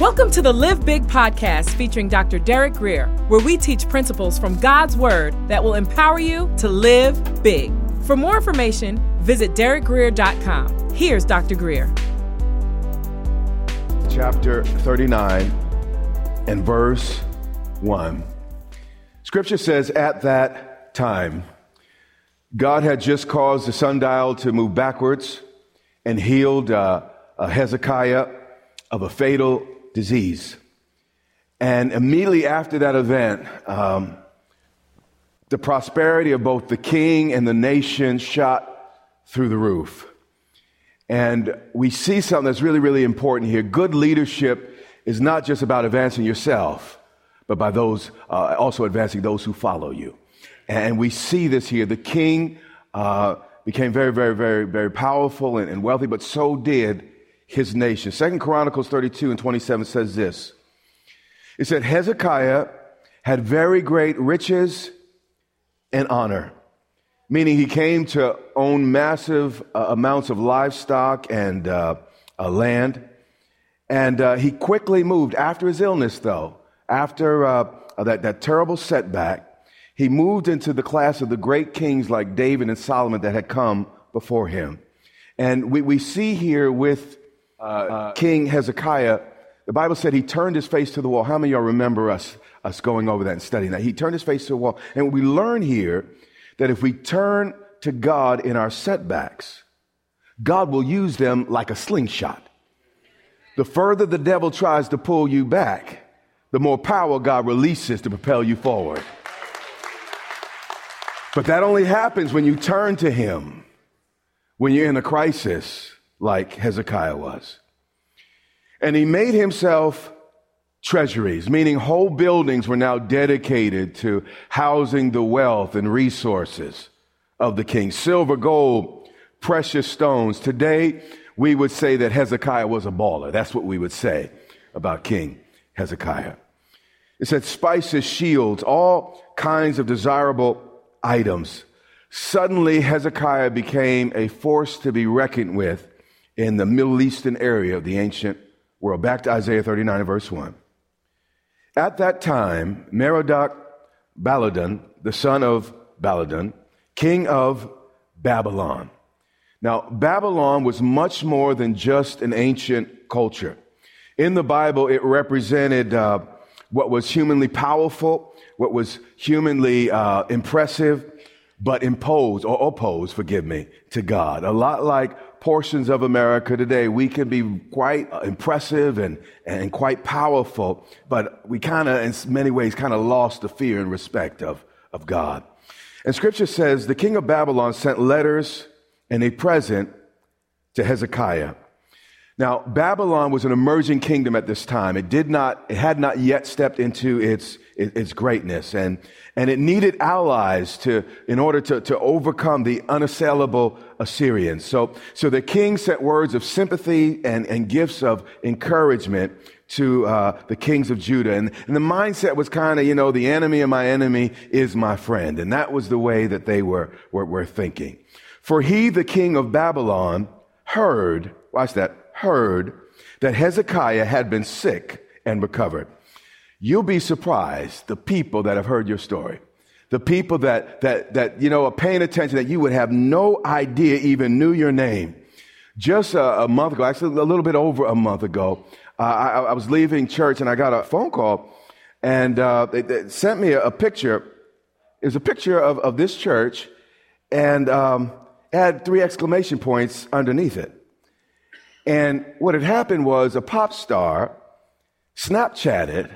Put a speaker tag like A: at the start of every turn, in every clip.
A: Welcome to the Live Big podcast featuring Dr. Derek Grier, where we teach principles from God's Word that will empower you to live big. For more information, visit derekgrier.com. Here's Dr. Grier.
B: Chapter 39 and verse 1. Scripture says, At that time, God had just caused the sundial to move backwards and healed uh, Hezekiah of a fatal disease. And immediately after that event, um, the prosperity of both the king and the nation shot through the roof. And we see something that's really, really important here. Good leadership is not just about advancing yourself, but by those, uh, also advancing those who follow you. And we see this here. The king uh, became very, very, very, very powerful and, and wealthy, but so did his nation. Second Chronicles 32 and 27 says this. It said, Hezekiah had very great riches and honor, meaning he came to own massive uh, amounts of livestock and uh, uh, land. And uh, he quickly moved after his illness, though, after uh, that, that terrible setback, he moved into the class of the great kings like David and Solomon that had come before him. And we, we see here with uh, King Hezekiah, the Bible said he turned his face to the wall. How many of y'all remember us, us going over that and studying that? He turned his face to the wall. And we learn here that if we turn to God in our setbacks, God will use them like a slingshot. The further the devil tries to pull you back, the more power God releases to propel you forward. But that only happens when you turn to Him, when you're in a crisis like Hezekiah was. And he made himself treasuries, meaning whole buildings were now dedicated to housing the wealth and resources of the king. Silver, gold, precious stones. Today, we would say that Hezekiah was a baller. That's what we would say about King Hezekiah. It said spices, shields, all kinds of desirable items. Suddenly, Hezekiah became a force to be reckoned with in the Middle Eastern area of the ancient world. Back to Isaiah 39 verse 1. At that time, Merodach Baladan, the son of Baladan, king of Babylon. Now, Babylon was much more than just an ancient culture. In the Bible, it represented uh, what was humanly powerful, what was humanly uh, impressive, but imposed or opposed, forgive me, to God. A lot like portions of America today, we can be quite impressive and, and quite powerful, but we kind of, in many ways, kind of lost the fear and respect of, of God. And scripture says the king of Babylon sent letters and a present to Hezekiah. Now, Babylon was an emerging kingdom at this time. It did not, it had not yet stepped into its, its greatness and, and it needed allies to, in order to, to overcome the unassailable Assyrians. So, so the king sent words of sympathy and, and gifts of encouragement to uh, the kings of Judah. And, and the mindset was kind of, you know, the enemy of my enemy is my friend. And that was the way that they were, were, were thinking. For he, the king of Babylon, heard, watch that, heard that Hezekiah had been sick and recovered. You'll be surprised the people that have heard your story. The people that, that, that, you know, are paying attention that you would have no idea even knew your name. Just a, a month ago, actually a little bit over a month ago, uh, I, I, was leaving church and I got a phone call and uh, they, they, sent me a, a, picture. It was a picture of, of this church and um, had three exclamation points underneath it. And what had happened was a pop star Snapchatted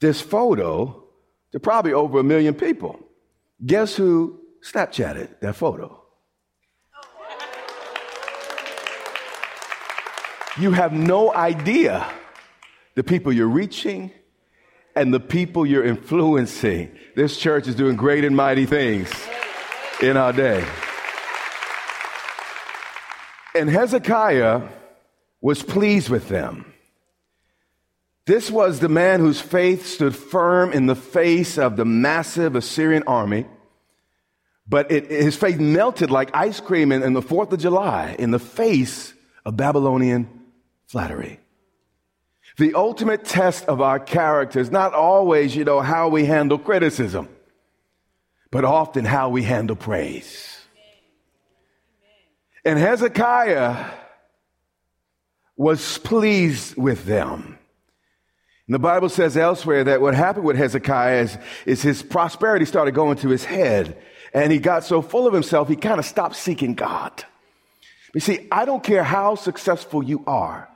B: this photo to probably over a million people. Guess who Snapchatted that photo? You have no idea the people you're reaching and the people you're influencing. This church is doing great and mighty things in our day. And Hezekiah was pleased with them. This was the man whose faith stood firm in the face of the massive Assyrian army, but it, his faith melted like ice cream in, in the 4th of July in the face of Babylonian flattery. The ultimate test of our character is not always, you know, how we handle criticism, but often how we handle praise. And Hezekiah was pleased with them. And the Bible says elsewhere that what happened with Hezekiah is, is his prosperity started going to his head. And he got so full of himself, he kind of stopped seeking God. You see, I don't care how successful you are.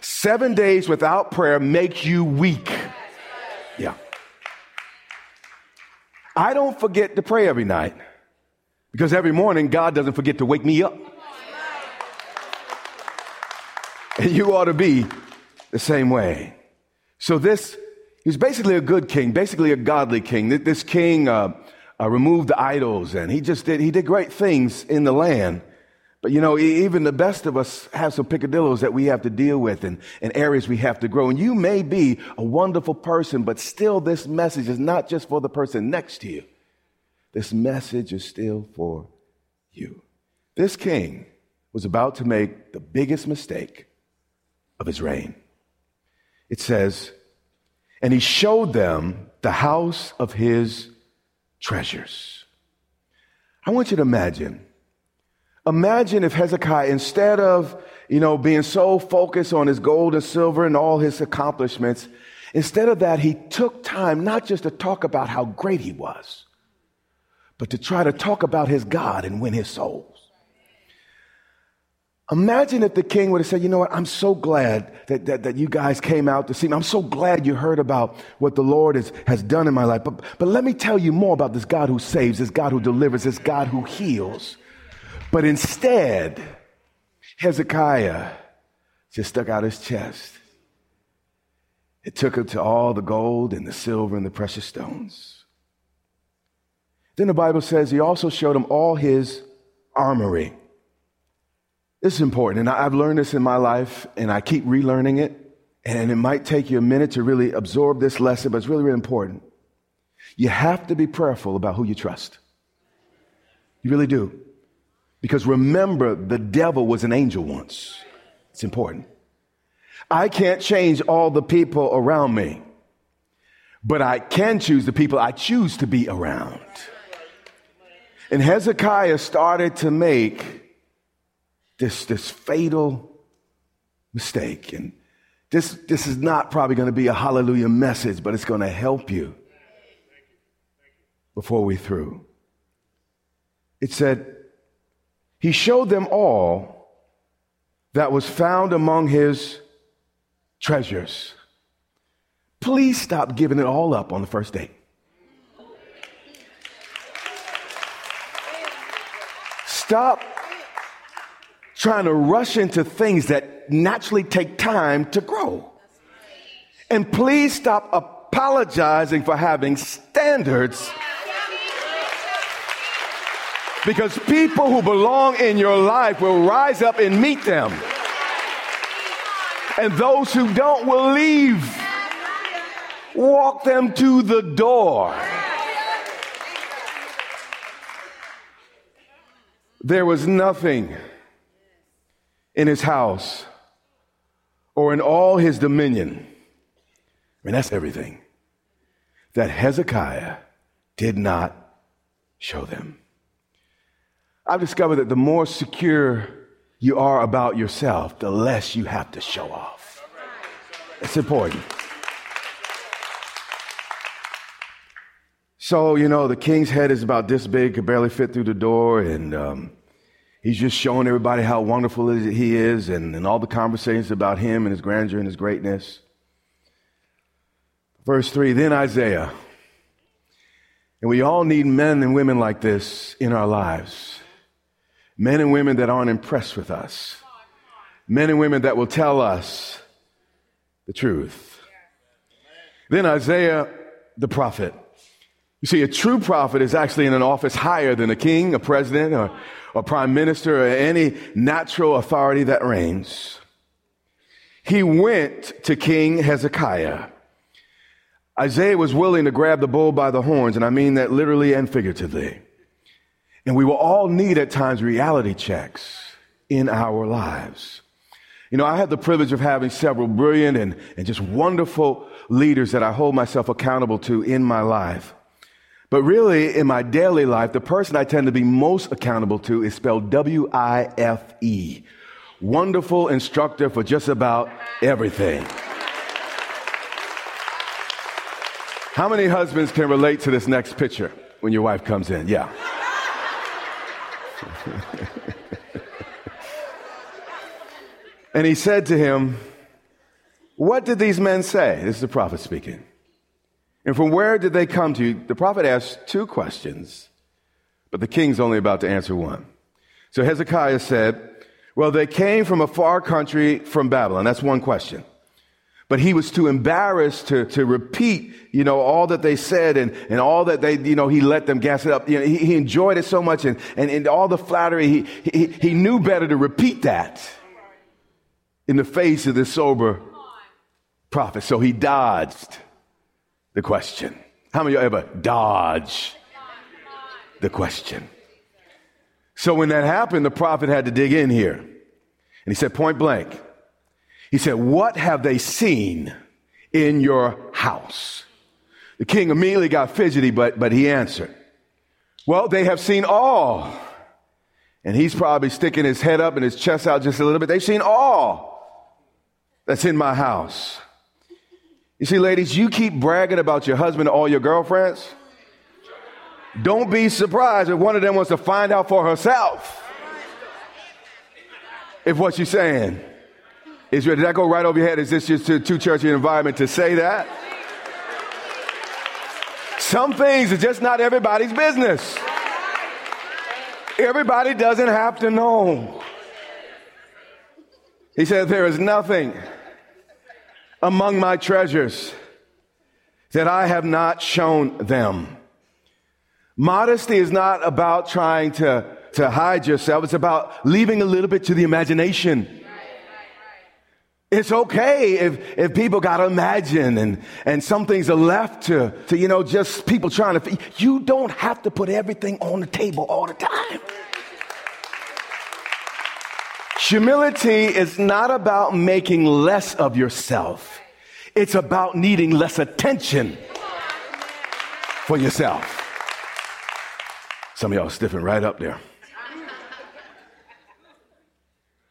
B: Seven days without prayer make you weak. Yeah. I don't forget to pray every night because every morning God doesn't forget to wake me up. And you ought to be the same way. So this, he was basically a good king, basically a godly king. This king uh, uh, removed the idols and he just did, he did great things in the land. But you know, even the best of us have some picadillos that we have to deal with and, and areas we have to grow. And you may be a wonderful person, but still this message is not just for the person next to you. This message is still for you. This king was about to make the biggest mistake of his reign it says, and he showed them the house of his treasures. I want you to imagine. Imagine if Hezekiah, instead of, you know, being so focused on his gold and silver and all his accomplishments, instead of that, he took time not just to talk about how great he was, but to try to talk about his God and win his soul. Imagine if the king would have said, you know what, I'm so glad that, that, that you guys came out to see me. I'm so glad you heard about what the Lord has, has done in my life. But, but let me tell you more about this God who saves, this God who delivers, this God who heals. But instead, Hezekiah just stuck out his chest. It took him to all the gold and the silver and the precious stones. Then the Bible says he also showed him all his armory. This is important, and I've learned this in my life, and I keep relearning it. And it might take you a minute to really absorb this lesson, but it's really, really important. You have to be prayerful about who you trust. You really do. Because remember, the devil was an angel once. It's important. I can't change all the people around me, but I can choose the people I choose to be around. And Hezekiah started to make this, this fatal mistake. And this, this is not probably going to be a hallelujah message, but it's going to help you before we through. It said, He showed them all that was found among His treasures. Please stop giving it all up on the first date. Stop trying to rush into things that naturally take time to grow. And please stop apologizing for having standards. Because people who belong in your life will rise up and meet them. And those who don't will leave. Walk them to the door. There was nothing in his house or in all his dominion. I mean, that's everything that Hezekiah did not show them. I've discovered that the more secure you are about yourself, the less you have to show off. It's important. So, you know, the king's head is about this big, could barely fit through the door, and um, He's just showing everybody how wonderful he is and, and all the conversations about him and his grandeur and his greatness. Verse 3 Then Isaiah, and we all need men and women like this in our lives. Men and women that aren't impressed with us. Men and women that will tell us the truth. Then Isaiah the prophet. You see, a true prophet is actually in an office higher than a king, a president, or a prime minister or any natural authority that reigns. He went to King Hezekiah. Isaiah was willing to grab the bull by the horns, and I mean that literally and figuratively. And we will all need at times reality checks in our lives. You know, I have the privilege of having several brilliant and, and just wonderful leaders that I hold myself accountable to in my life. But really, in my daily life, the person I tend to be most accountable to is spelled W I F E. Wonderful instructor for just about everything. How many husbands can relate to this next picture when your wife comes in? Yeah. and he said to him, What did these men say? This is the prophet speaking. And from where did they come to? The prophet asked two questions, but the king's only about to answer one. So Hezekiah said, Well, they came from a far country from Babylon. That's one question. But he was too embarrassed to, to repeat, you know, all that they said and, and all that they, you know, he let them gas it up. You know, he, he enjoyed it so much and, and, and all the flattery, he, he, he knew better to repeat that in the face of this sober prophet. So he dodged the question. How many of you ever dodge the question? So when that happened, the prophet had to dig in here. And he said, point blank, he said, What have they seen in your house? The king immediately got fidgety, but, but he answered, Well, they have seen all. And he's probably sticking his head up and his chest out just a little bit. They've seen all that's in my house. You see, ladies, you keep bragging about your husband to all your girlfriends. Don't be surprised if one of them wants to find out for herself if what you're saying is did that go right over your head? Is this just a too churchy environment to say that? Some things are just not everybody's business. Everybody doesn't have to know. He said, There is nothing among my treasures that I have not shown them. Modesty is not about trying to, to hide yourself, it's about leaving a little bit to the imagination. It's okay if, if people got to imagine and, and some things are left to, to, you know, just people trying to, you don't have to put everything on the table all the time. Humility is not about making less of yourself. It's about needing less attention for yourself. Some of y'all stiffen right up there.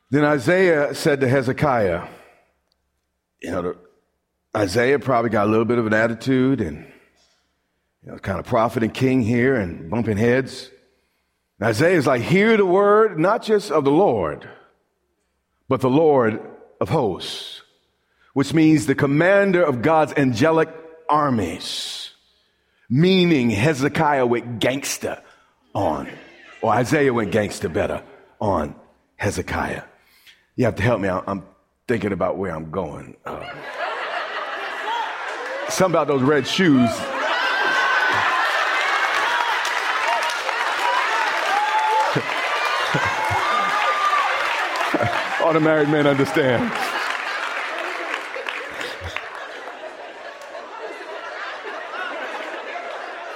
B: Then Isaiah said to Hezekiah, you know, Isaiah probably got a little bit of an attitude and, you know, kind of prophet and king here and bumping heads. Isaiah is like, hear the word, not just of the Lord, but the Lord of hosts, which means the commander of God's angelic armies, meaning Hezekiah went gangster on, or Isaiah went gangster better on Hezekiah. You have to help me. I'm thinking about where I'm going. Uh, something about those red shoes. All the married men understand.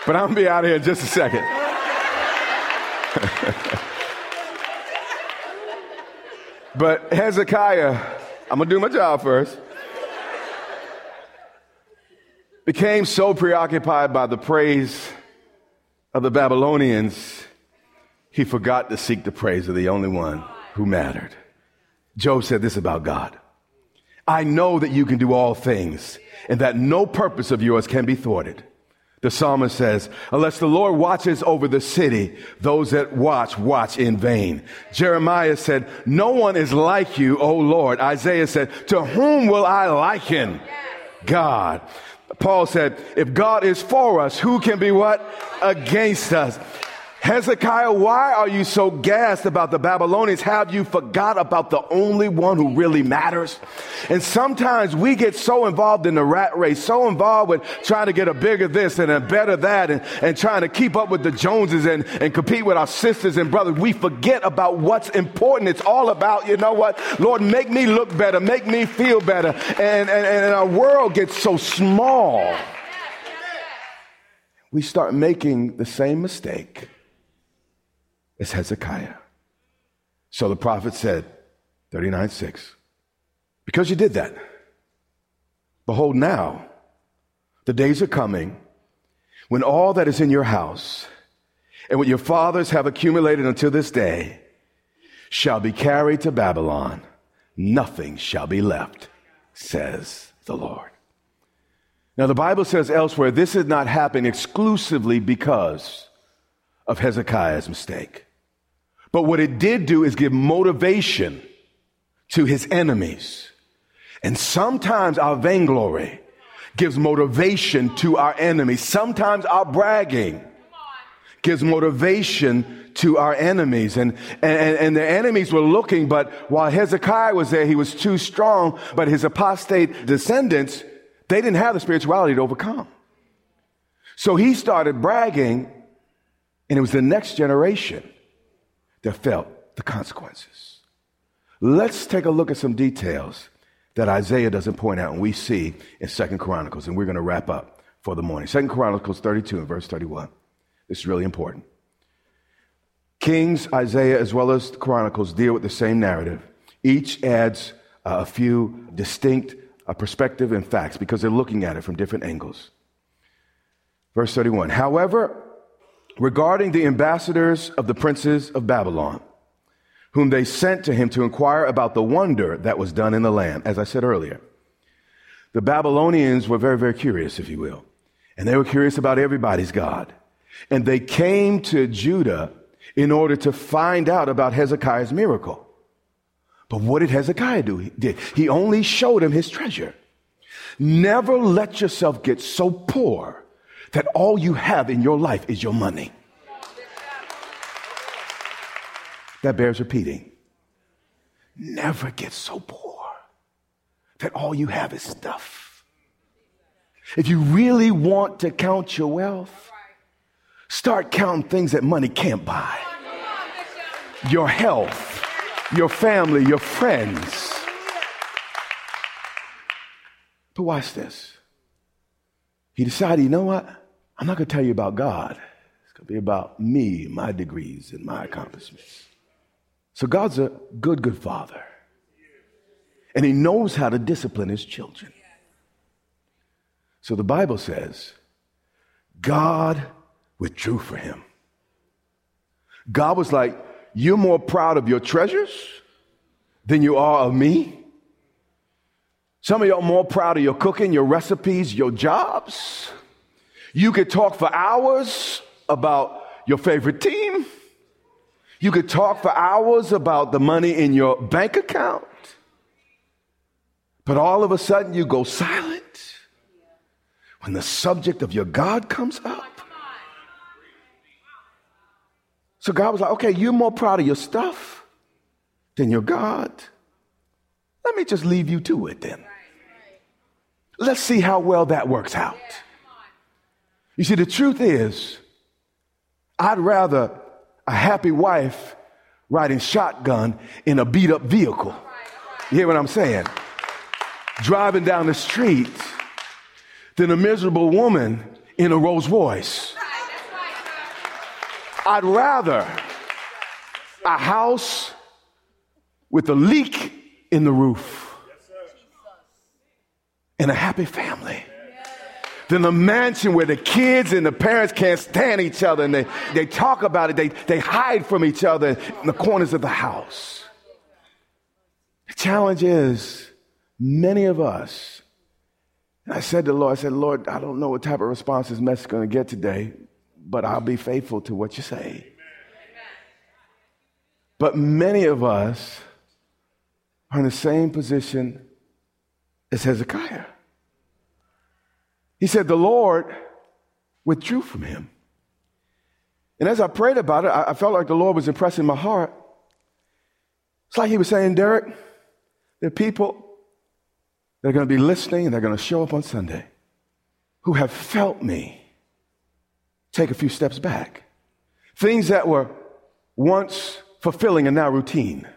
B: But I'm gonna be out of here in just a second. but Hezekiah I'm to do my job first. Became so preoccupied by the praise of the Babylonians, he forgot to seek the praise of the only one who mattered. Job said this about God I know that you can do all things, and that no purpose of yours can be thwarted. The psalmist says, unless the Lord watches over the city, those that watch, watch in vain. Jeremiah said, no one is like you, O Lord. Isaiah said, to whom will I liken? God. Paul said, if God is for us, who can be what? Against us. Hezekiah, why are you so gassed about the Babylonians? Have you forgot about the only one who really matters? And sometimes we get so involved in the rat race, so involved with trying to get a bigger this and a better that and, and trying to keep up with the Joneses and, and compete with our sisters and brothers. We forget about what's important. It's all about, you know what? Lord, make me look better, make me feel better. And, and, and our world gets so small. We start making the same mistake is Hezekiah. So the prophet said, 39 6, Because you did that. Behold, now the days are coming when all that is in your house and what your fathers have accumulated until this day shall be carried to Babylon. Nothing shall be left, says the Lord. Now, the Bible says elsewhere this did not happen exclusively because of Hezekiah's mistake. But what it did do is give motivation to his enemies. And sometimes our vainglory gives motivation to our enemies. Sometimes our bragging gives motivation to our enemies. And, and, and the enemies were looking, but while Hezekiah was there, he was too strong. But his apostate descendants, they didn't have the spirituality to overcome. So he started bragging, and it was the next generation that felt the consequences. Let's take a look at some details that Isaiah doesn't point out and we see in Second Chronicles, and we're going to wrap up for the morning. Second Chronicles 32 and verse 31. This is really important. Kings, Isaiah, as well as the Chronicles deal with the same narrative. Each adds uh, a few distinct uh, perspective and facts because they're looking at it from different angles. Verse 31. However, regarding the ambassadors of the princes of Babylon, whom they sent to him to inquire about the wonder that was done in the land, as I said earlier. The Babylonians were very, very curious, if you will. And they were curious about everybody's God. And they came to Judah in order to find out about Hezekiah's miracle. But what did Hezekiah do? He did. He only showed him his treasure. Never let yourself get so poor that all you have in your life is your money. That bears repeating. Never get so poor that all you have is stuff. If you really want to count your wealth, start counting things that money can't buy your health, your family, your friends. But watch this. He decided, you know what? I'm not going to tell you about God. It's going to be about me, my degrees, and my accomplishments. So God's a good, good father. And he knows how to discipline his children. So the Bible says, God withdrew for him. God was like, You're more proud of your treasures than you are of me. Some of y'all more proud of your cooking, your recipes, your jobs. You could talk for hours about your favorite team. You could talk for hours about the money in your bank account, but all of a sudden you go silent when the subject of your God comes up. So God was like, okay, you're more proud of your stuff than your God. Let me just leave you to it then. Let's see how well that works out. You see, the truth is, I'd rather a happy wife riding shotgun in a beat up vehicle. You hear what I'm saying? Driving down the street than a miserable woman in a Rolls Royce. I'd rather a house with a leak in the roof and a happy family than a mansion where the kids and the parents can't stand each other and they, they talk about it, they, they hide from each other in the corners of the house. The challenge is many of us, and I said to the Lord, I said, Lord, I don't know what type of response this message is going to get today, but I'll be faithful to what you say. But many of us are in the same position as Hezekiah. He said, The Lord withdrew from him. And as I prayed about it, I felt like the Lord was impressing my heart. It's like He was saying, Derek, there are people that are going to be listening and they're going to show up on Sunday who have felt me take a few steps back. Things that were once fulfilling are now routine.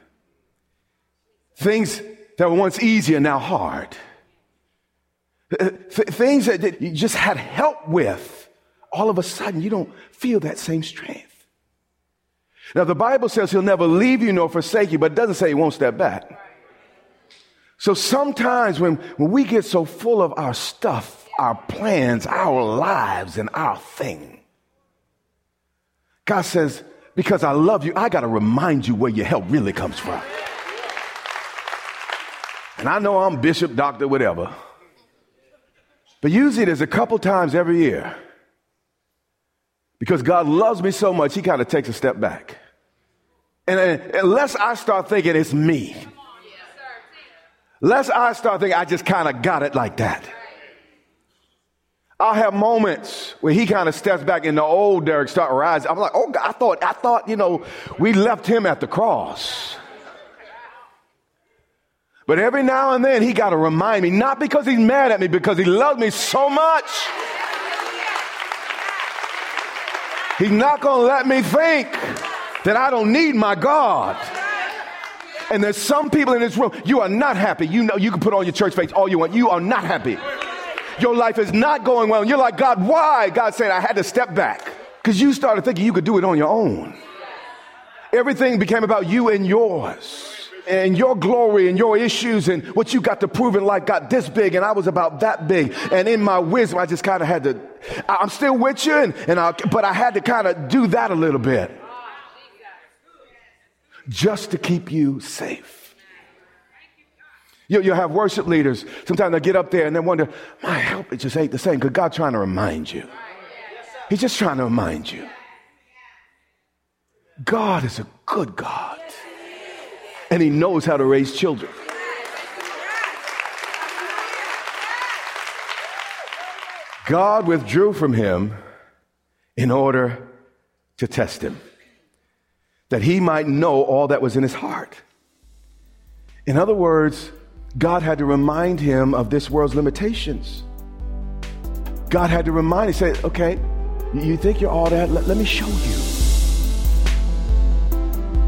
B: Things that were once easy are now hard. Th- things that, that you just had help with, all of a sudden you don't feel that same strength. Now, the Bible says he'll never leave you nor forsake you, but it doesn't say he won't step back. So sometimes when, when we get so full of our stuff, our plans, our lives, and our thing, God says, because I love you, I got to remind you where your help really comes from. And I know I'm bishop, doctor, whatever. But usually there's a couple times every year. Because God loves me so much, He kind of takes a step back. And unless I start thinking it's me, unless I start thinking I just kind of got it like that. I'll have moments where he kind of steps back and the old Derek start rising. I'm like, oh God, I thought, I thought, you know, we left him at the cross. But every now and then he got to remind me, not because he's mad at me, because he loves me so much. He's not going to let me think that I don't need my God. And there's some people in this room, you are not happy. You know, you can put on your church face all you want. You are not happy. Your life is not going well. And you're like, God, why? God said, I had to step back because you started thinking you could do it on your own. Everything became about you and yours and your glory and your issues and what you got to prove in life got this big and I was about that big. And in my wisdom, I just kind of had to, I'm still with you, and, and I, but I had to kind of do that a little bit just to keep you safe. You, will have worship leaders. Sometimes they get up there and they wonder, my help, it just ain't the same because God's trying to remind you. He's just trying to remind you. God is a good God, and He knows how to raise children. God withdrew from him in order to test him, that he might know all that was in his heart. In other words, God had to remind him of this world's limitations. God had to remind him, say, okay, you think you're all that? Let, let me show you.